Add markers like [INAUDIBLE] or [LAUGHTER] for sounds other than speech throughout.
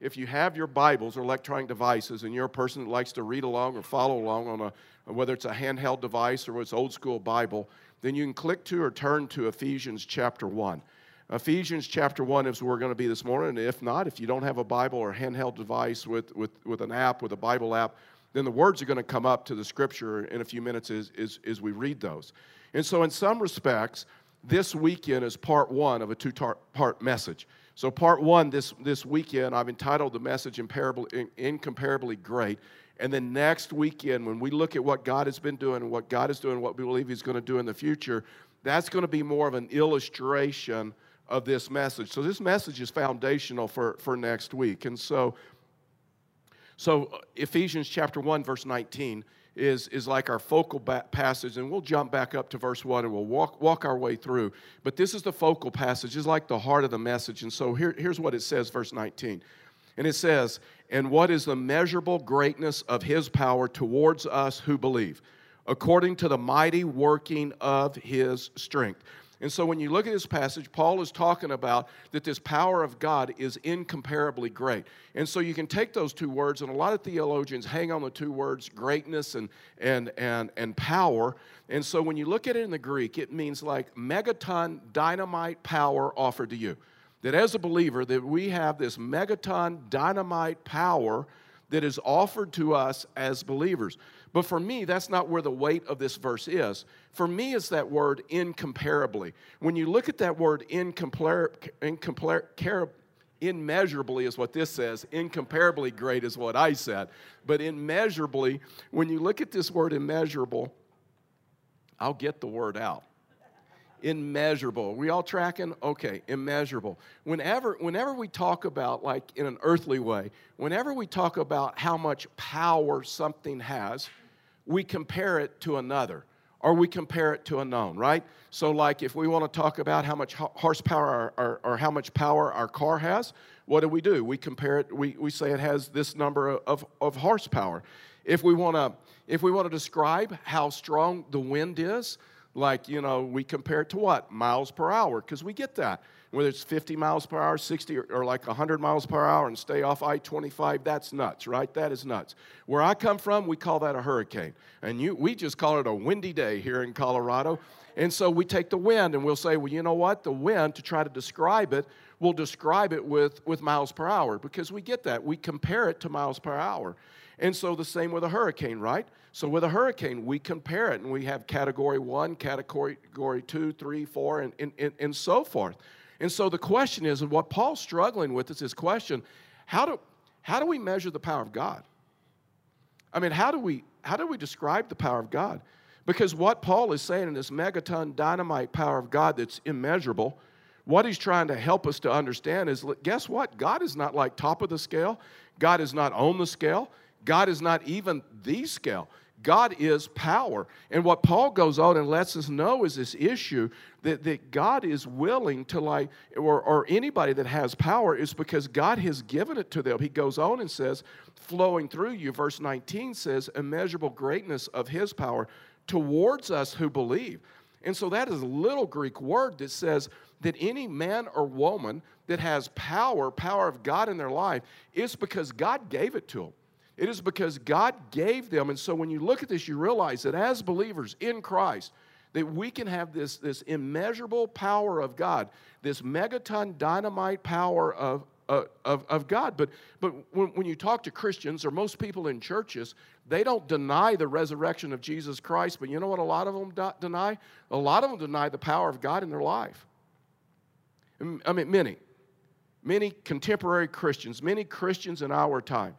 if you have your Bibles or electronic devices and you're a person that likes to read along or follow along on a, whether it's a handheld device or it's old school Bible, then you can click to or turn to Ephesians chapter 1. Ephesians chapter 1 is where we're going to be this morning. And if not, if you don't have a Bible or a handheld device with, with, with an app, with a Bible app, then the words are going to come up to the scripture in a few minutes as, as, as we read those. And so, in some respects, this weekend is part one of a two part message. So, part one this, this weekend, I've entitled the message Incomparably Great. And then next weekend, when we look at what God has been doing and what God is doing, what we believe He's going to do in the future, that's going to be more of an illustration of this message. So, this message is foundational for, for next week. And so, so, Ephesians chapter 1, verse 19 is, is like our focal passage, and we'll jump back up to verse 1 and we'll walk, walk our way through. But this is the focal passage, it's like the heart of the message. And so here, here's what it says, verse 19. And it says, And what is the measurable greatness of his power towards us who believe, according to the mighty working of his strength? And so when you look at this passage, Paul is talking about that this power of God is incomparably great. And so you can take those two words, and a lot of theologians hang on the two words greatness and, and, and, and power. And so when you look at it in the Greek, it means like megaton dynamite power offered to you. That as a believer, that we have this megaton dynamite power that is offered to us as believers. But for me, that's not where the weight of this verse is. For me, it's that word incomparably. When you look at that word incompar- incompar- immeasurably is what this says. Incomparably great is what I said. But immeasurably, when you look at this word immeasurable, I'll get the word out immeasurable. We all tracking? Okay, immeasurable. Whenever, whenever we talk about, like in an earthly way, whenever we talk about how much power something has, we compare it to another or we compare it to a known, right? So, like if we want to talk about how much horsepower or, or, how much power our car has, what do we do? We compare it, we, we say it has this number of, of horsepower. If we want to if we want to describe how strong the wind is, like, you know, we compare it to what? Miles per hour, because we get that. Whether it's 50 miles per hour, 60, or, or like 100 miles per hour and stay off I 25, that's nuts, right? That is nuts. Where I come from, we call that a hurricane. And you, we just call it a windy day here in Colorado. And so we take the wind and we'll say, well, you know what? The wind, to try to describe it, we'll describe it with, with miles per hour because we get that. We compare it to miles per hour. And so the same with a hurricane, right? So with a hurricane, we compare it and we have category one, category two, three, four, and, and, and so forth. And so the question is, and what Paul's struggling with is this question how do, how do we measure the power of God? I mean, how do we how do we describe the power of God? Because what Paul is saying in this megaton dynamite power of God that's immeasurable, what he's trying to help us to understand is guess what? God is not like top of the scale. God is not on the scale. God is not even the scale. God is power. And what Paul goes on and lets us know is this issue that, that God is willing to, like, or, or anybody that has power is because God has given it to them. He goes on and says, flowing through you, verse 19 says, immeasurable greatness of his power towards us who believe. And so that is a little Greek word that says that any man or woman that has power, power of God in their life, is because God gave it to them. It is because God gave them. And so when you look at this, you realize that as believers in Christ, that we can have this, this immeasurable power of God, this megaton dynamite power of, of, of God. But, but when, when you talk to Christians or most people in churches, they don't deny the resurrection of Jesus Christ. But you know what a lot of them do- deny? A lot of them deny the power of God in their life. I mean, many, many contemporary Christians, many Christians in our time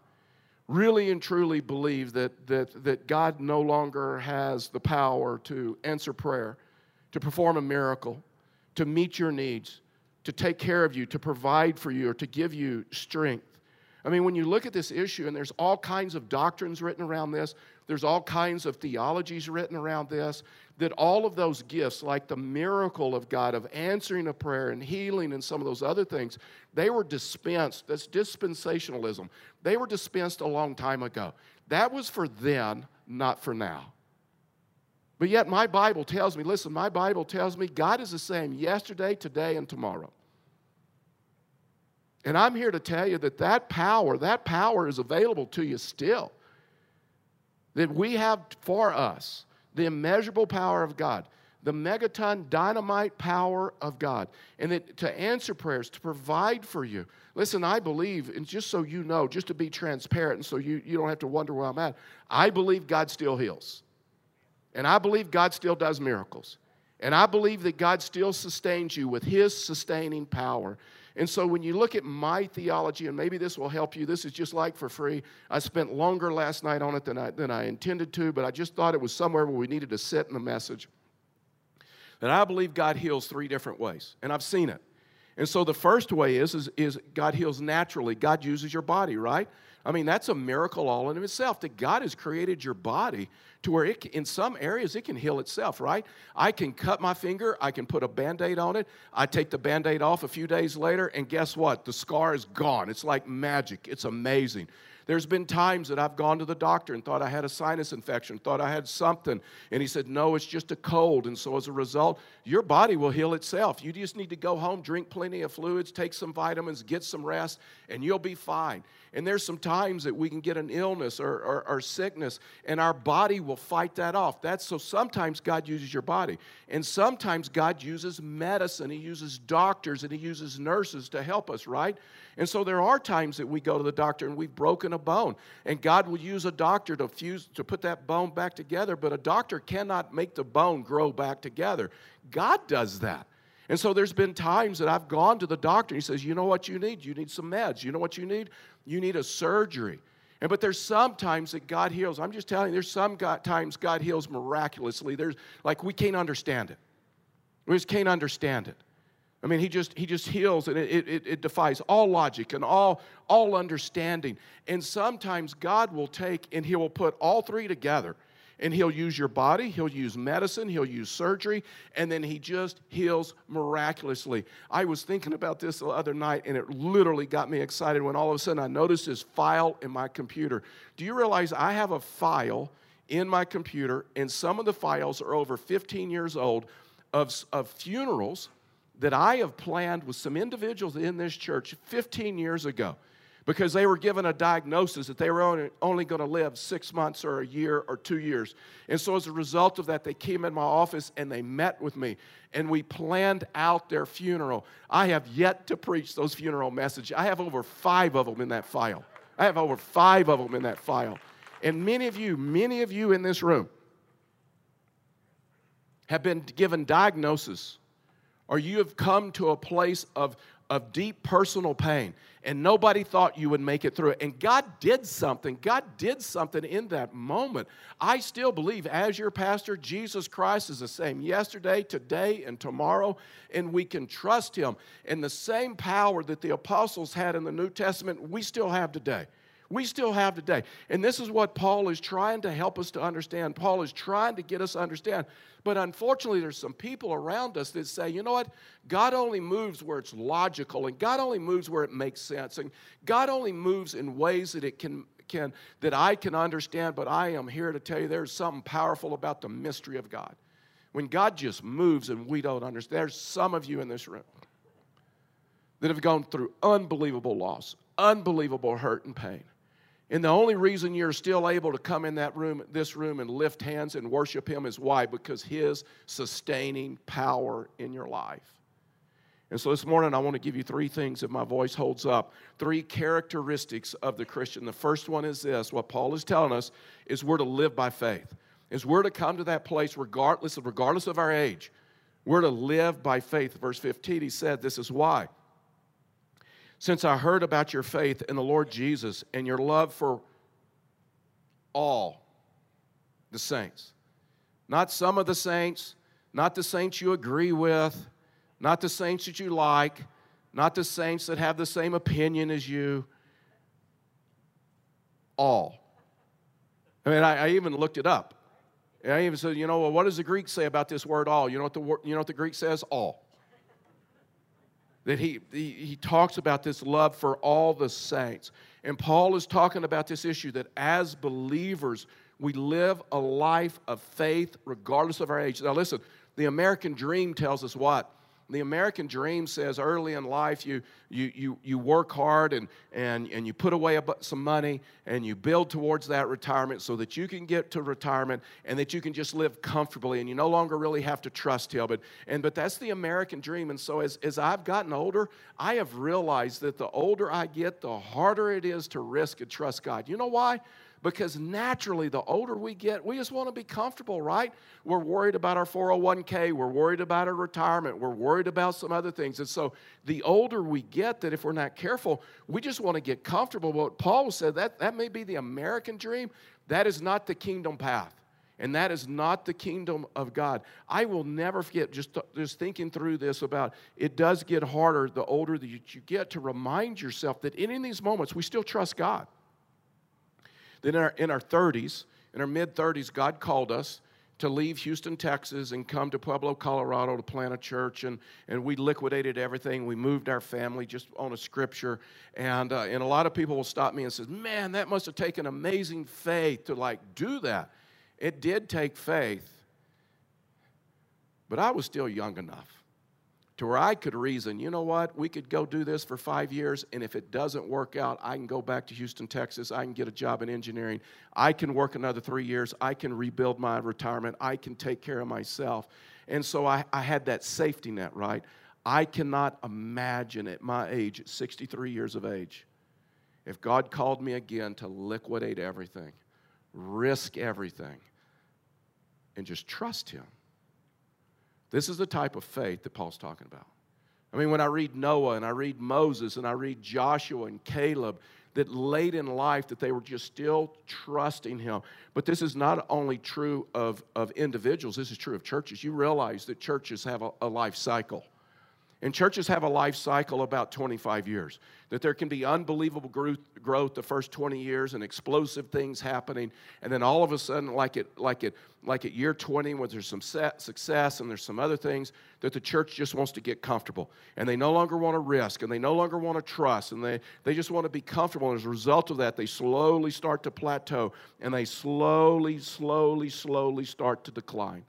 really and truly believe that, that, that God no longer has the power to answer prayer, to perform a miracle, to meet your needs, to take care of you, to provide for you, or to give you strength. I mean, when you look at this issue, and there's all kinds of doctrines written around this, there's all kinds of theologies written around this, that all of those gifts, like the miracle of God of answering a prayer and healing and some of those other things, they were dispensed. That's dispensationalism. They were dispensed a long time ago. That was for then, not for now. But yet, my Bible tells me listen, my Bible tells me God is the same yesterday, today, and tomorrow. And I'm here to tell you that that power, that power is available to you still. That we have for us the immeasurable power of God, the megaton dynamite power of God, and that to answer prayers, to provide for you. Listen, I believe, and just so you know, just to be transparent and so you, you don't have to wonder where I'm at, I believe God still heals. And I believe God still does miracles. And I believe that God still sustains you with His sustaining power. And so when you look at my theology, and maybe this will help you, this is just like for free. I spent longer last night on it than I, than I intended to, but I just thought it was somewhere where we needed to sit in the message. That I believe God heals three different ways, and I've seen it. And so the first way is, is, is God heals naturally. God uses your body, right? I mean, that's a miracle all in itself that God has created your body to where it, in some areas it can heal itself, right? I can cut my finger, I can put a band aid on it, I take the band aid off a few days later, and guess what? The scar is gone. It's like magic, it's amazing. There's been times that I've gone to the doctor and thought I had a sinus infection, thought I had something, and he said, No, it's just a cold. And so as a result, your body will heal itself. You just need to go home, drink plenty of fluids, take some vitamins, get some rest, and you'll be fine. And there's some times that we can get an illness or, or, or, sickness, and our body will fight that off. That's so sometimes God uses your body. And sometimes God uses medicine. He uses doctors and He uses nurses to help us, right? And so there are times that we go to the doctor and we've broken a bone. And God will use a doctor to fuse to put that bone back together, but a doctor cannot make the bone grow back together. God does that. And so there's been times that I've gone to the doctor. and He says, You know what you need? You need some meds. You know what you need? You need a surgery. And but there's some times that God heals. I'm just telling you, there's some God, times God heals miraculously. There's like we can't understand it. We just can't understand it. I mean, he just he just heals, and it, it, it defies all logic and all all understanding. And sometimes God will take and He will put all three together and he'll use your body, he'll use medicine, he'll use surgery, and then he just heals miraculously. I was thinking about this the other night, and it literally got me excited when all of a sudden I noticed this file in my computer. Do you realize I have a file in my computer, and some of the files are over 15 years old of, of funerals that I have planned with some individuals in this church 15 years ago because they were given a diagnosis that they were only, going to live six months or a year or two years. And so, as a result of that, they came in my office and they met with me and we planned out their funeral. I have yet to preach those funeral messages. I have over five of them in that file. I have over five of them in that file. And many of you, many of you in this room have been given diagnosis or you have come to a place of of deep personal pain, and nobody thought you would make it through it. And God did something. God did something in that moment. I still believe, as your pastor, Jesus Christ is the same yesterday, today, and tomorrow, and we can trust Him. And the same power that the apostles had in the New Testament, we still have today we still have today. And this is what Paul is trying to help us to understand. Paul is trying to get us to understand. But unfortunately, there's some people around us that say, you know what? God only moves where it's logical, and God only moves where it makes sense, and God only moves in ways that it can. Can, that I can understand, but I am here to tell you there's something powerful about the mystery of God. When God just moves and we don't understand, there's some of you in this room that have gone through unbelievable loss, unbelievable hurt and pain. And the only reason you're still able to come in that room, this room, and lift hands and worship Him is why? Because His sustaining power in your life. And so this morning, I want to give you three things if my voice holds up. Three characteristics of the Christian. The first one is this what Paul is telling us is we're to live by faith, is we're to come to that place regardless of, regardless of our age. We're to live by faith. Verse 15, he said, This is why. Since I heard about your faith in the Lord Jesus and your love for all the saints, not some of the saints, not the saints you agree with, not the saints that you like, not the saints that have the same opinion as you, all. I mean, I, I even looked it up. And I even said, you know, well, what does the Greek say about this word all? You know what the, you know what the Greek says? All that he, he, he talks about this love for all the saints. And Paul is talking about this issue that as believers, we live a life of faith regardless of our age. Now, listen, the American dream tells us what? The American dream says early in life you, you, you, you work hard and, and, and you put away some money and you build towards that retirement so that you can get to retirement and that you can just live comfortably and you no longer really have to trust Him. But, and, but that's the American dream. And so as, as I've gotten older, I have realized that the older I get, the harder it is to risk and trust God. You know why? Because naturally, the older we get, we just want to be comfortable, right? We're worried about our 401k, we're worried about our retirement, we're worried about some other things. And so, the older we get, that if we're not careful, we just want to get comfortable. But Paul said that that may be the American dream, that is not the kingdom path. And that is not the kingdom of God. I will never forget, just, just thinking through this about it does get harder the older that you get to remind yourself that in these moments we still trust God. Then in our, in our 30s, in our mid 30s, God called us to leave Houston, Texas, and come to Pueblo, Colorado to plant a church. And, and we liquidated everything. We moved our family just on a scripture. And, uh, and a lot of people will stop me and say, man, that must have taken amazing faith to like do that. It did take faith, but I was still young enough to where I could reason, you know what, we could go do this for five years, and if it doesn't work out, I can go back to Houston, Texas. I can get a job in engineering. I can work another three years. I can rebuild my retirement. I can take care of myself. And so I, I had that safety net, right? I cannot imagine at my age, 63 years of age, if God called me again to liquidate everything, risk everything, and just trust Him this is the type of faith that Paul's talking about. I mean, when I read Noah and I read Moses and I read Joshua and Caleb, that late in life that they were just still trusting him. But this is not only true of, of individuals, this is true of churches. You realize that churches have a, a life cycle. And churches have a life cycle about 25 years. That there can be unbelievable growth, the first 20 years and explosive things happening. And then all of a sudden, like it, like it, like at year 20, when there's some success and there's some other things, that the church just wants to get comfortable. And they no longer want to risk and they no longer want to trust and they, they just want to be comfortable. And as a result of that, they slowly start to plateau and they slowly, slowly, slowly start to decline.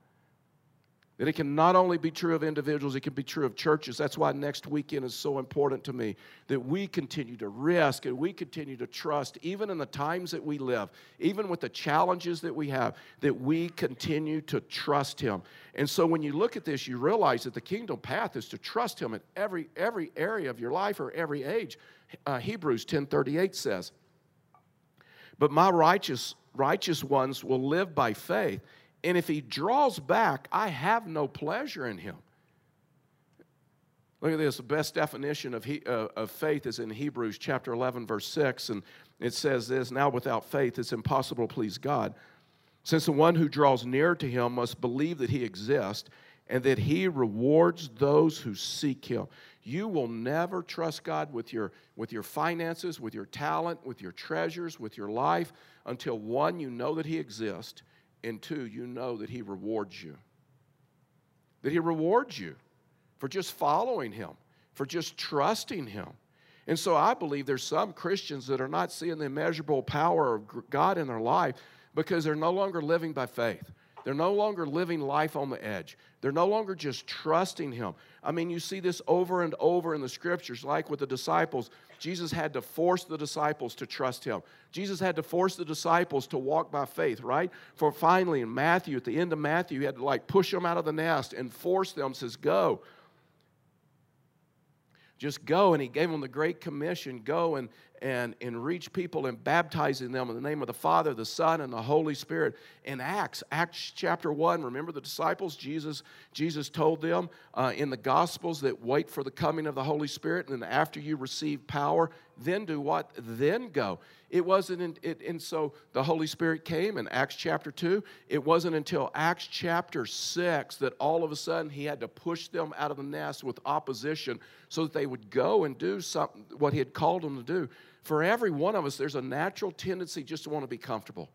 That it can not only be true of individuals, it can be true of churches. That's why next weekend is so important to me. That we continue to risk and we continue to trust, even in the times that we live, even with the challenges that we have, that we continue to trust Him. And so when you look at this, you realize that the kingdom path is to trust Him in every, every area of your life or every age. Uh, Hebrews 10:38 says, But my righteous righteous ones will live by faith. And if he draws back, I have no pleasure in him. Look at this. The best definition of, he, uh, of faith is in Hebrews chapter 11, verse 6. And it says this Now without faith, it's impossible to please God. Since the one who draws near to him must believe that he exists and that he rewards those who seek him. You will never trust God with your, with your finances, with your talent, with your treasures, with your life until one, you know that he exists, and two, you know that He rewards you. That He rewards you for just following Him, for just trusting Him. And so I believe there's some Christians that are not seeing the immeasurable power of God in their life because they're no longer living by faith. They're no longer living life on the edge. They're no longer just trusting Him. I mean, you see this over and over in the scriptures, like with the disciples. Jesus had to force the disciples to trust Him. Jesus had to force the disciples to walk by faith, right? For finally, in Matthew, at the end of Matthew, he had to like push them out of the nest and force them, says, Go. Just go. And he gave them the Great Commission go and, and, and reach people and baptizing them in the name of the Father, the Son, and the Holy Spirit. In Acts, Acts chapter 1, remember the disciples? Jesus, Jesus told them uh, in the Gospels that wait for the coming of the Holy Spirit, and then after you receive power, then do what? Then go. It wasn't, in, it, and so the Holy Spirit came in Acts chapter 2. It wasn't until Acts chapter 6 that all of a sudden he had to push them out of the nest with opposition so that they would go and do something, what he had called them to do for every one of us, there's a natural tendency just to want to be comfortable,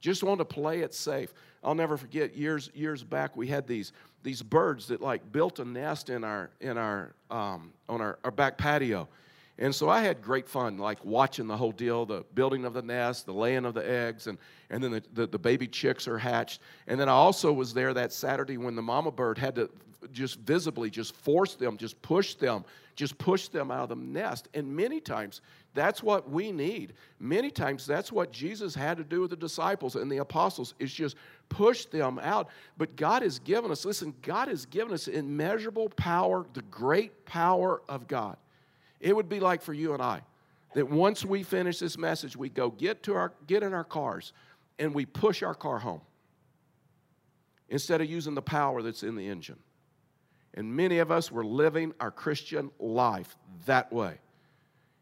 just want to play it safe. I'll never forget years years back we had these these birds that like built a nest in our in our um, on our, our back patio. And so I had great fun, like watching the whole deal, the building of the nest, the laying of the eggs, and, and then the, the, the, baby chicks are hatched. And then I also was there that Saturday when the mama bird had to just visibly just force them, just push them, just push them out of the nest. And many times that's what we need. Many times that's what Jesus had to do with the disciples and the apostles is just push them out. But God has given us, listen, God has given us immeasurable power, the great power of God. It would be like for you and I that once we finish this message, we go get to our get in our cars and we push our car home instead of using the power that's in the engine. And many of us were living our Christian life that way.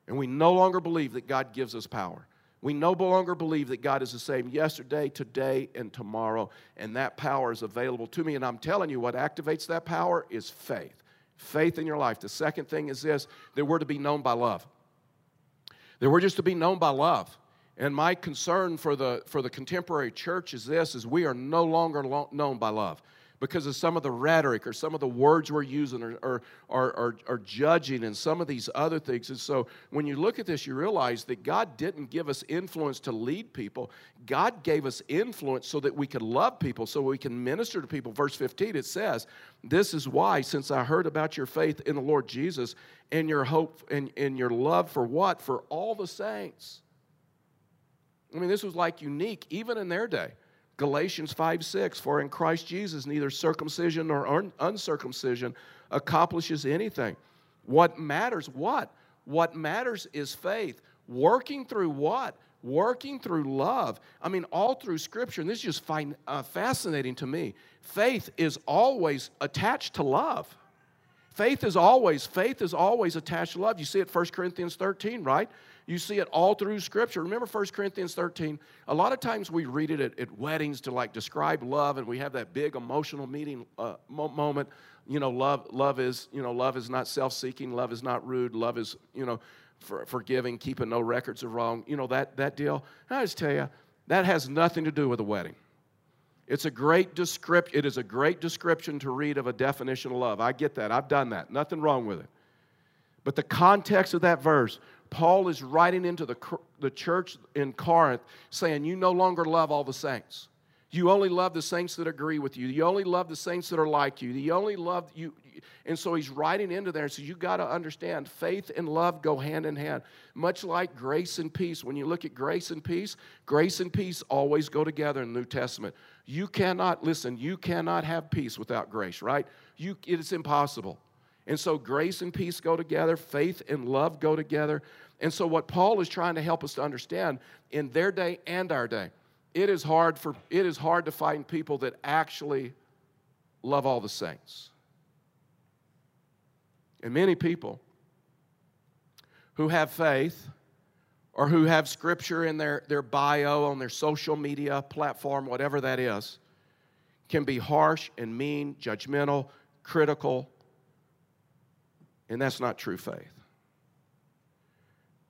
And we no longer believe that God gives us power. We no longer believe that God is the same yesterday, today, and tomorrow, and that power is available to me. And I'm telling you, what activates that power is faith. Faith in your life. The second thing is this that we're to be known by love. That we're just to be known by love. And my concern for the, for the contemporary church is this, is we are no longer lo- known by love because of some of the rhetoric or some of the words we're using or, or, or, or, judging and some of these other things. And so when you look at this, you realize that God didn't give us influence to lead people. God gave us influence so that we could love people, so we can minister to people. Verse 15, it says, This is why, since I heard about your faith in the Lord Jesus and your hope and, and your love for what? For all the saints I mean, this was like unique even in their day. Galatians 5 6, for in Christ Jesus neither circumcision nor un- uncircumcision accomplishes anything. What matters, what? What matters is faith. Working through what? Working through love. I mean, all through Scripture, and this is just uh, fascinating to me. Faith is always attached to love. Faith is always, faith is always attached to love. You see it 1 Corinthians 13, right? You see it all through Scripture. Remember 1 Corinthians 13? A lot of times we read it at, at weddings to like describe love, and we have that big emotional meeting uh, moment. You know, love, love is, you know, love is not self-seeking. Love is not rude. Love is, you know, for, forgiving, keeping no records of wrong. You know that that deal. I just tell you, that has nothing to do with a wedding. It's a great description. It is a great description to read of a definition of love. I get that. I've done that. Nothing wrong with it. But the context of that verse Paul is writing into the, the church in Corinth saying, You no longer love all the saints. You only love the saints that agree with you. You only love the saints that are like you. You only love you. And so he's writing into there and says, You got to understand faith and love go hand in hand. Much like grace and peace. When you look at grace and peace, grace and peace always go together in the New Testament. You cannot, listen, you cannot have peace without grace, right? You, it's impossible. And so grace and peace go together, faith and love go together. And so what Paul is trying to help us to understand in their day and our day, it is hard for it is hard to find people that actually love all the saints. And many people who have faith or who have scripture in their, their bio on their social media platform, whatever that is, can be harsh and mean, judgmental, critical, and that's not true faith.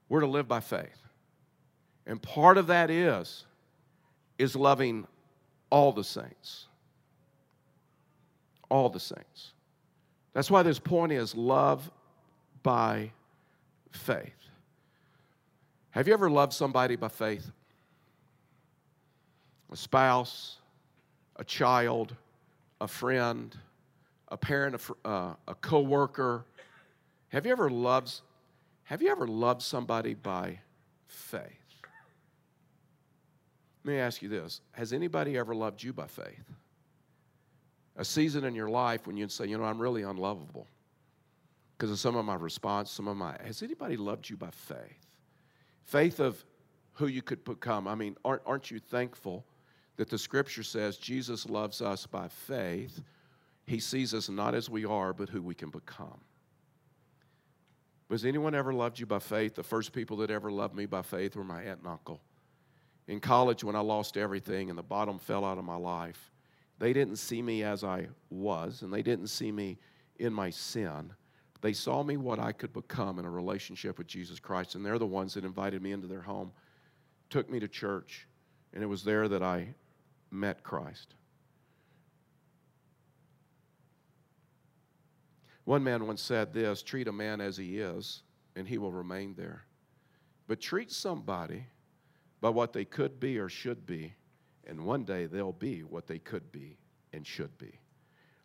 We're to live by faith. And part of that is is loving all the saints. All the saints. That's why this point is love by faith. Have you ever loved somebody by faith? A spouse, a child, a friend, a parent, a, uh, a co-worker, have you ever loved have you ever loved somebody by faith? Let me ask you this. Has anybody ever loved you by faith? A season in your life when you'd say, you know, I'm really unlovable because of some of my response, some of my. Has anybody loved you by faith? Faith of who you could become. I mean, aren't, aren't you thankful that the scripture says Jesus loves us by faith? He sees us not as we are, but who we can become. Has anyone ever loved you by faith? The first people that ever loved me by faith were my aunt and uncle. In college, when I lost everything and the bottom fell out of my life, they didn't see me as I was, and they didn't see me in my sin. They saw me what I could become in a relationship with Jesus Christ, and they're the ones that invited me into their home, took me to church, and it was there that I met Christ. One man once said this treat a man as he is, and he will remain there. But treat somebody by what they could be or should be, and one day they'll be what they could be and should be.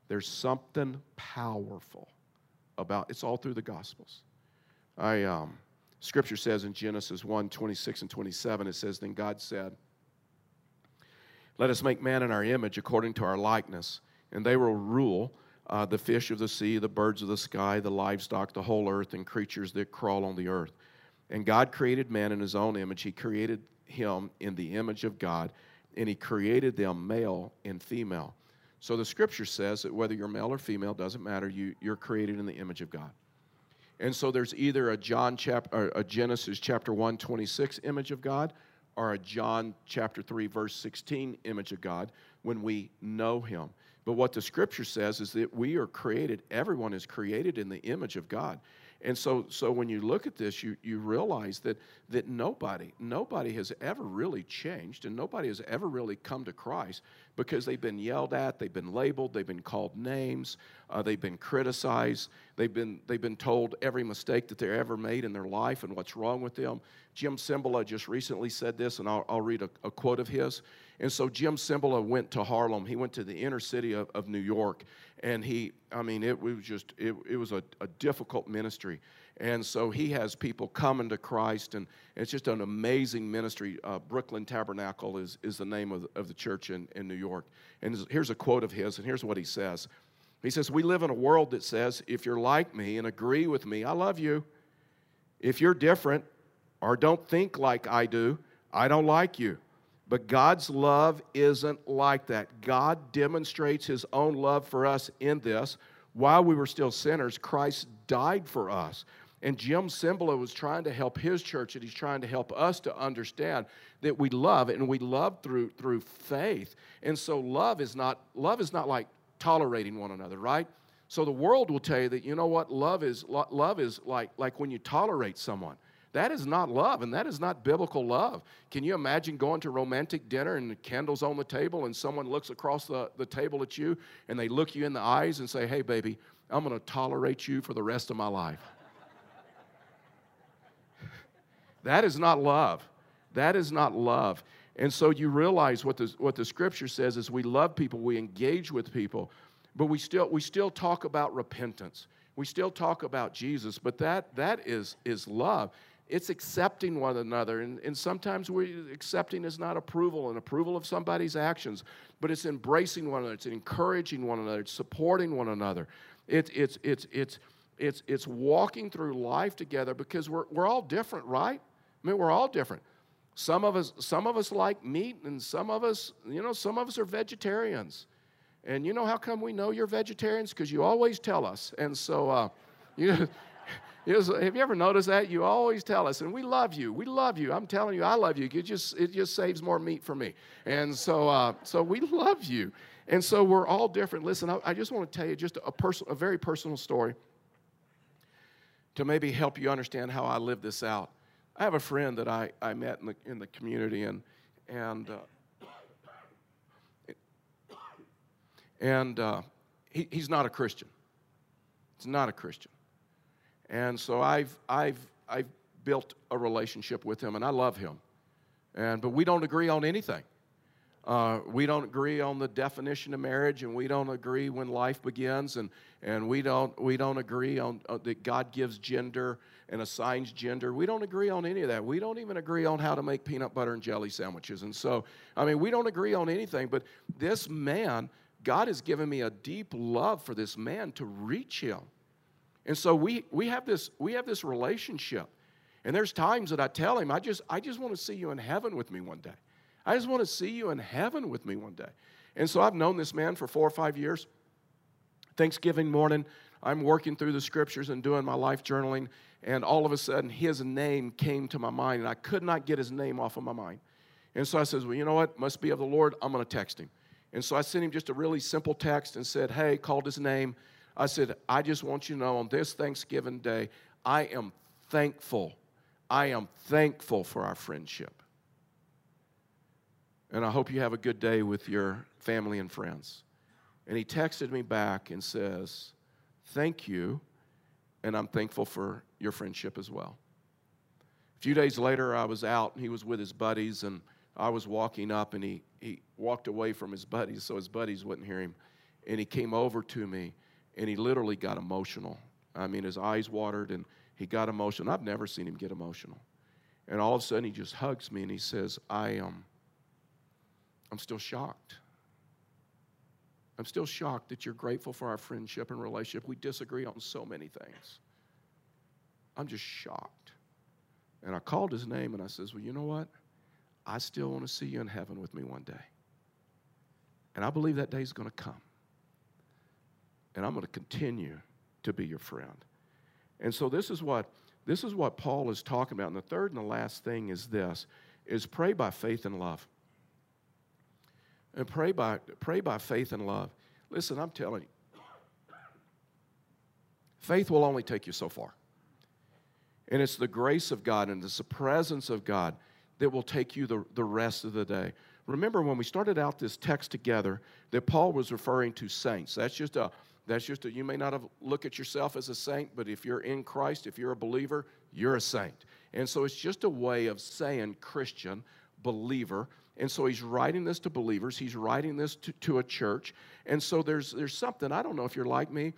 There's something powerful about it's all through the Gospels. I um, Scripture says in Genesis 1 26 and 27, it says, Then God said, Let us make man in our image according to our likeness, and they will rule uh, the fish of the sea, the birds of the sky, the livestock, the whole earth, and creatures that crawl on the earth. And God created man in his own image. He created him in the image of God, and he created them male and female. So the scripture says that whether you're male or female, doesn't matter, you, you're created in the image of God. And so there's either a John chapter a Genesis chapter 1, 26 image of God, or a John chapter 3, verse 16 image of God when we know him. But what the scripture says is that we are created, everyone is created in the image of God. And so, so when you look at this, you, you realize that, that nobody, nobody has ever really changed and nobody has ever really come to Christ because they've been yelled at, they've been labeled, they've been called names, uh, they've been criticized, they've been, they've been told every mistake that they ever made in their life and what's wrong with them. Jim Cymbala just recently said this, and I'll, I'll read a, a quote of his. And so Jim Cymbala went to Harlem. He went to the inner city of, of New York. And he, I mean, it was just, it, it was a, a difficult ministry. And so he has people coming to Christ, and it's just an amazing ministry. Uh, Brooklyn Tabernacle is, is the name of the, of the church in, in New York. And here's a quote of his, and here's what he says He says, We live in a world that says, if you're like me and agree with me, I love you. If you're different or don't think like I do, I don't like you. But God's love isn't like that. God demonstrates his own love for us in this. While we were still sinners, Christ died for us. And Jim Cymbala was trying to help his church, and he's trying to help us to understand that we love, and we love through through faith. And so love is not love is not like tolerating one another, right? So the world will tell you that you know what love is. Love is like like when you tolerate someone. That is not love, and that is not biblical love. Can you imagine going to romantic dinner and candles on the table, and someone looks across the, the table at you and they look you in the eyes and say, Hey, baby, I'm going to tolerate you for the rest of my life? [LAUGHS] that is not love. That is not love. And so you realize what the, what the scripture says is we love people, we engage with people, but we still, we still talk about repentance. We still talk about Jesus, but that, that is, is love it's accepting one another. And, and sometimes we accepting is not approval and approval of somebody's actions, but it's embracing one another, it's encouraging one another, it's supporting one another. It, it's, it's, it's, it's, it's walking through life together because we're, we're all different, right? I mean, we're all different. Some of us, some of us like meat, and some of us, you know, some of us are vegetarians. And you know how come we know you're vegetarians? Because you always tell us. And so, uh, [LAUGHS] you was, have you ever noticed that? You always tell us, and we love you. We love you. I'm telling you, I love you. It just, it just saves more meat for me. And so, uh, so we love you. And so we're all different. Listen, I, I just want to tell you just a, person, a very personal story to maybe help you understand how I live this out. I have a friend that I, I met in the, in the community, and, and, uh, and uh, he, he's not a Christian. He's not a Christian. And so I've, I've, I've built a relationship with him, and I love him. And, but we don't agree on anything. Uh, we don't agree on the definition of marriage, and we don't agree when life begins, and, and we, don't, we don't agree on uh, that God gives gender and assigns gender. We don't agree on any of that. We don't even agree on how to make peanut butter and jelly sandwiches. And so, I mean, we don't agree on anything, but this man, God has given me a deep love for this man to reach him. And so we, we, have this, we have this relationship. And there's times that I tell him, I just, I just want to see you in heaven with me one day. I just want to see you in heaven with me one day. And so I've known this man for four or five years. Thanksgiving morning, I'm working through the scriptures and doing my life journaling, and all of a sudden his name came to my mind, and I could not get his name off of my mind. And so I says, Well, you know what? Must be of the Lord. I'm going to text him. And so I sent him just a really simple text and said, Hey, called his name. I said, I just want you to know on this Thanksgiving Day, I am thankful. I am thankful for our friendship. And I hope you have a good day with your family and friends. And he texted me back and says, Thank you, and I'm thankful for your friendship as well. A few days later, I was out and he was with his buddies, and I was walking up, and he, he walked away from his buddies so his buddies wouldn't hear him. and he came over to me and he literally got emotional. I mean, his eyes watered and he got emotional. I've never seen him get emotional. And all of a sudden, he just hugs me and he says, I am, um, I'm still shocked. I'm still shocked that you're grateful for our friendship and relationship. We disagree on so many things. I'm just shocked. And I called his name and I says, Well, you know what? I still want to see you in heaven with me one day. And I believe that day is going to come. And I'm going to continue to be your friend. And so this is what this is what Paul is talking about. And the third and the last thing is this is pray by faith and love. And pray by pray by faith and love. Listen, I'm telling you, faith will only take you so far. And it's the grace of God and it's the presence of God that will take you the, the rest of the day. Remember when we started out this text together that Paul was referring to saints. That's just a that's just a, you may not have look at yourself as a saint, but if you're in Christ, if you're a believer, you're a saint. And so it's just a way of saying Christian, believer. And so he's writing this to believers. He's writing this to, to a church. And so there's there's something, I don't know if you're like me,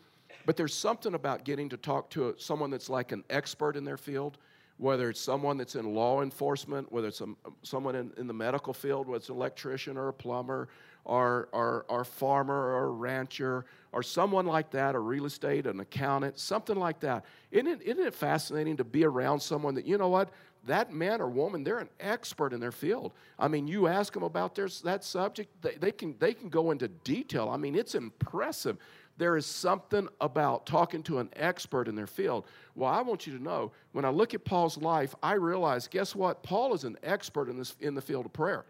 but there's something about getting to talk to a, someone that's like an expert in their field whether it's someone that's in law enforcement, whether it's a, someone in, in, the medical field, whether it's an electrician or a plumber or, or, or farmer or rancher or someone like that, or real estate, an accountant, something like that. Isn't it, isn't it fascinating to be around someone that, you know what, that man or woman, they're an expert in their field. I mean, you ask them about their, that subject, they, they, can, they can go into detail. I mean, it's impressive there is something about talking to an expert in their field. Well, I want you to know when I look at Paul's life, I realize guess what? Paul is an expert in, this, in the field of prayer.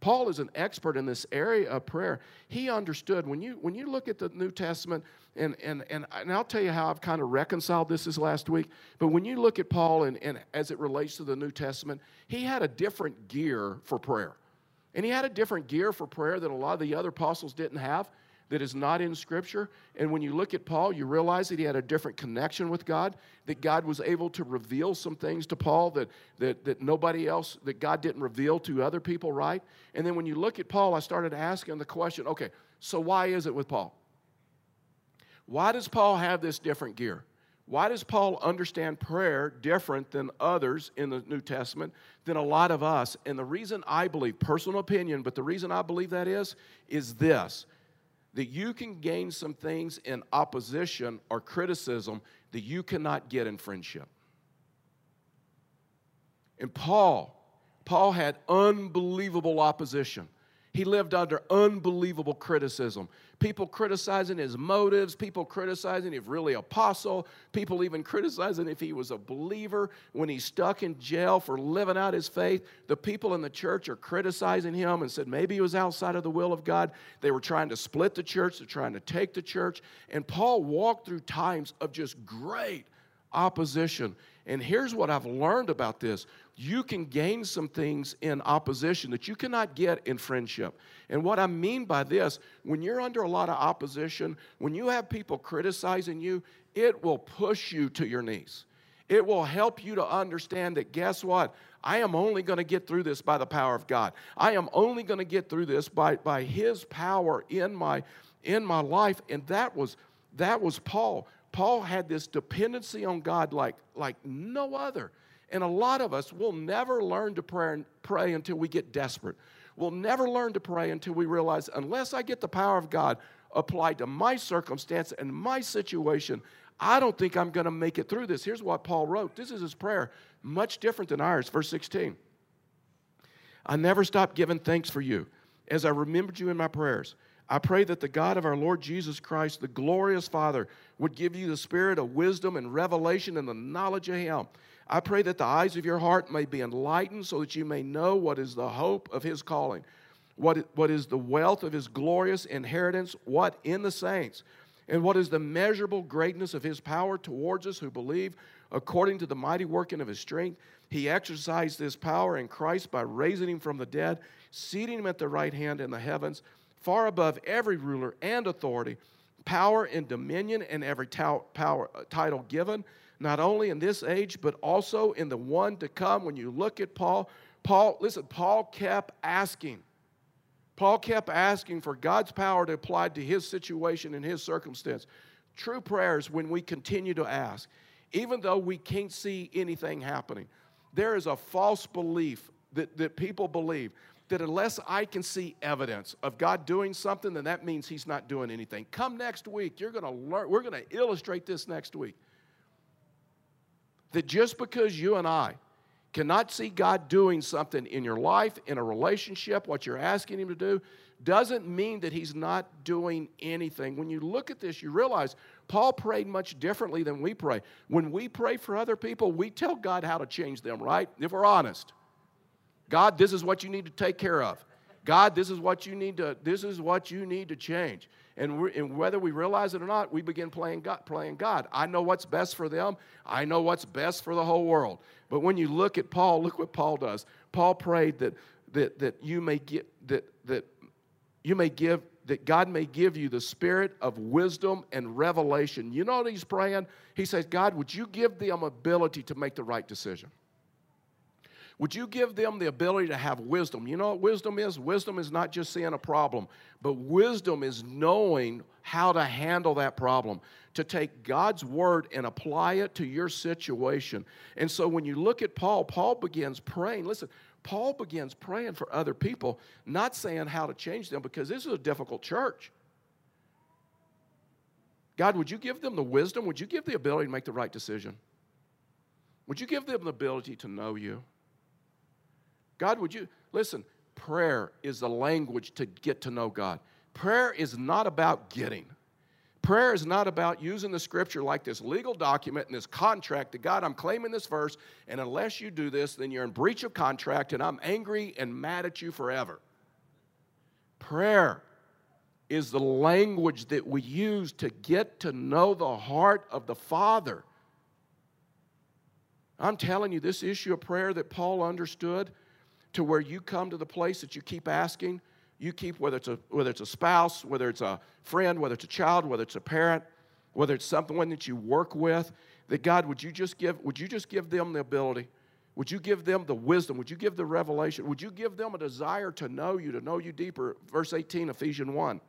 Paul is an expert in this area of prayer. He understood when you when you look at the New Testament, and and and, and I'll tell you how I've kind of reconciled this this last week. But when you look at Paul and, and as it relates to the New Testament, he had a different gear for prayer. And he had a different gear for prayer that a lot of the other apostles didn't have that is not in Scripture. And when you look at Paul, you realize that he had a different connection with God, that God was able to reveal some things to Paul that, that, that nobody else, that God didn't reveal to other people, right? And then when you look at Paul, I started asking the question okay, so why is it with Paul? Why does Paul have this different gear? Why does Paul understand prayer different than others in the New Testament, than a lot of us? And the reason I believe, personal opinion, but the reason I believe that is, is this that you can gain some things in opposition or criticism that you cannot get in friendship. And Paul, Paul had unbelievable opposition. He lived under unbelievable criticism. People criticizing his motives, people criticizing if really apostle, people even criticizing if he was a believer when he's stuck in jail for living out his faith. The people in the church are criticizing him and said maybe he was outside of the will of God. They were trying to split the church, they're trying to take the church. And Paul walked through times of just great opposition. And here's what I've learned about this you can gain some things in opposition that you cannot get in friendship. And what I mean by this, when you're under a lot of opposition, when you have people criticizing you, it will push you to your knees. It will help you to understand that guess what? I am only going to get through this by the power of God. I am only going to get through this by, by his power in my in my life. And that was that was Paul. Paul had this dependency on God like, like no other. And a lot of us will never learn to pray, pray until we get desperate. We'll never learn to pray until we realize, unless I get the power of God applied to my circumstance and my situation, I don't think I'm going to make it through this. Here's what Paul wrote. This is his prayer, much different than ours. Verse 16. I never stop giving thanks for you as I remembered you in my prayers. I pray that the God of our Lord Jesus Christ, the glorious Father, would give you the spirit of wisdom and revelation and the knowledge of Him I pray that the eyes of your heart may be enlightened so that you may know what is the hope of his calling, what, what is the wealth of his glorious inheritance, what in the saints, and what is the measurable greatness of his power towards us who believe, according to the mighty working of his strength. He exercised this power in Christ by raising him from the dead, seating him at the right hand in the heavens, far above every ruler and authority, power and dominion, and every power, uh, title given not only in this age, but also in the one to come. When you look at Paul, Paul, listen, Paul kept asking. Paul kept asking for God's power to apply to his situation and his circumstance. True prayer is when we continue to ask, even though we can't see anything happening. There is a false belief that, that people believe that unless I can see evidence of God doing something, then that means He's not doing anything. Come next week, you're going to learn, we're going to illustrate this next week. That just because you and I cannot see God doing something in your life, in a relationship, what you're asking Him to do, doesn't mean that He's not doing anything. When you look at this, you realize Paul prayed much differently than we pray. When we pray for other people, we tell God how to change them, right? If we're honest. God, this is what you need to take care of. God, this is what you need to, this is what you need to change. And, and, whether we realize it or not, we begin playing God, playing God. I know what's best for them. I know what's best for the whole world. But when you look at Paul, look what Paul does. Paul prayed that that that you may get that that you may give that God may give you the spirit of wisdom and revelation. You know what he's praying? He says, God, would you give them ability to make the right decision? Would you give them the ability to have wisdom? You know what wisdom is? Wisdom is not just seeing a problem, but wisdom is knowing how to handle that problem, to take God's word and apply it to your situation. And so when you look at Paul, Paul begins praying. Listen, Paul begins praying for other people, not saying how to change them because this is a difficult church. God, would you give them the wisdom? Would you give the ability to make the right decision? Would you give them the ability to know you? God, would you listen? Prayer is the language to get to know God. Prayer is not about getting. Prayer is not about using the scripture like this legal document and this contract to God, I'm claiming this verse, and unless you do this, then you're in breach of contract, and I'm angry and mad at you forever. Prayer is the language that we use to get to know the heart of the Father. I'm telling you, this issue of prayer that Paul understood to where you come to the place that you keep asking, you keep whether it's a whether it's a spouse, whether it's a friend, whether it's a child, whether it's a parent, whether it's someone that you work with, that God, would you just give, would you just give them the ability? Would you give them the wisdom? Would you give the revelation? Would you give them a desire to know you, to know you deeper? Verse 18, Ephesians 1.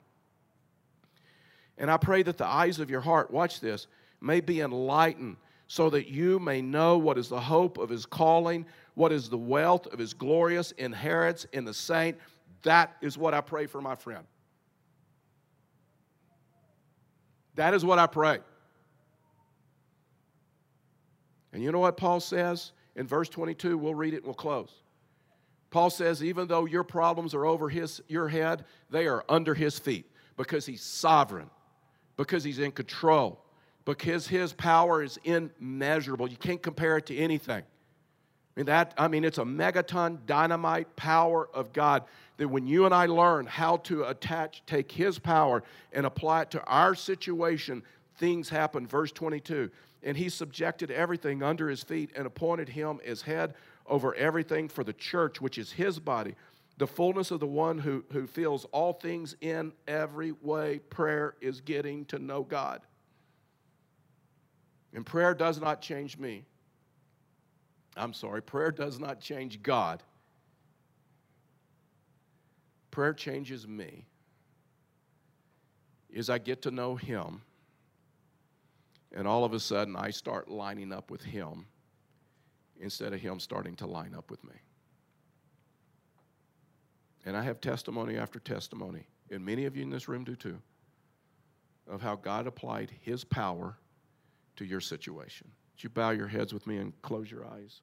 And I pray that the eyes of your heart, watch this, may be enlightened so that you may know what is the hope of his calling, what is the wealth of his glorious inheritance in the saint. That is what I pray for my friend. That is what I pray. And you know what Paul says in verse 22? We'll read it and we'll close. Paul says, even though your problems are over his, your head, they are under his feet because he's sovereign, because he's in control, because his power is immeasurable. You can't compare it to anything. I mean, that, I mean, it's a megaton dynamite power of God that when you and I learn how to attach, take His power and apply it to our situation, things happen. Verse 22 And He subjected everything under His feet and appointed Him as head over everything for the church, which is His body, the fullness of the one who, who fills all things in every way. Prayer is getting to know God. And prayer does not change me. I'm sorry, prayer does not change God. Prayer changes me. Is I get to know Him, and all of a sudden I start lining up with Him instead of Him starting to line up with me. And I have testimony after testimony, and many of you in this room do too, of how God applied His power to your situation. Would you bow your heads with me and close your eyes?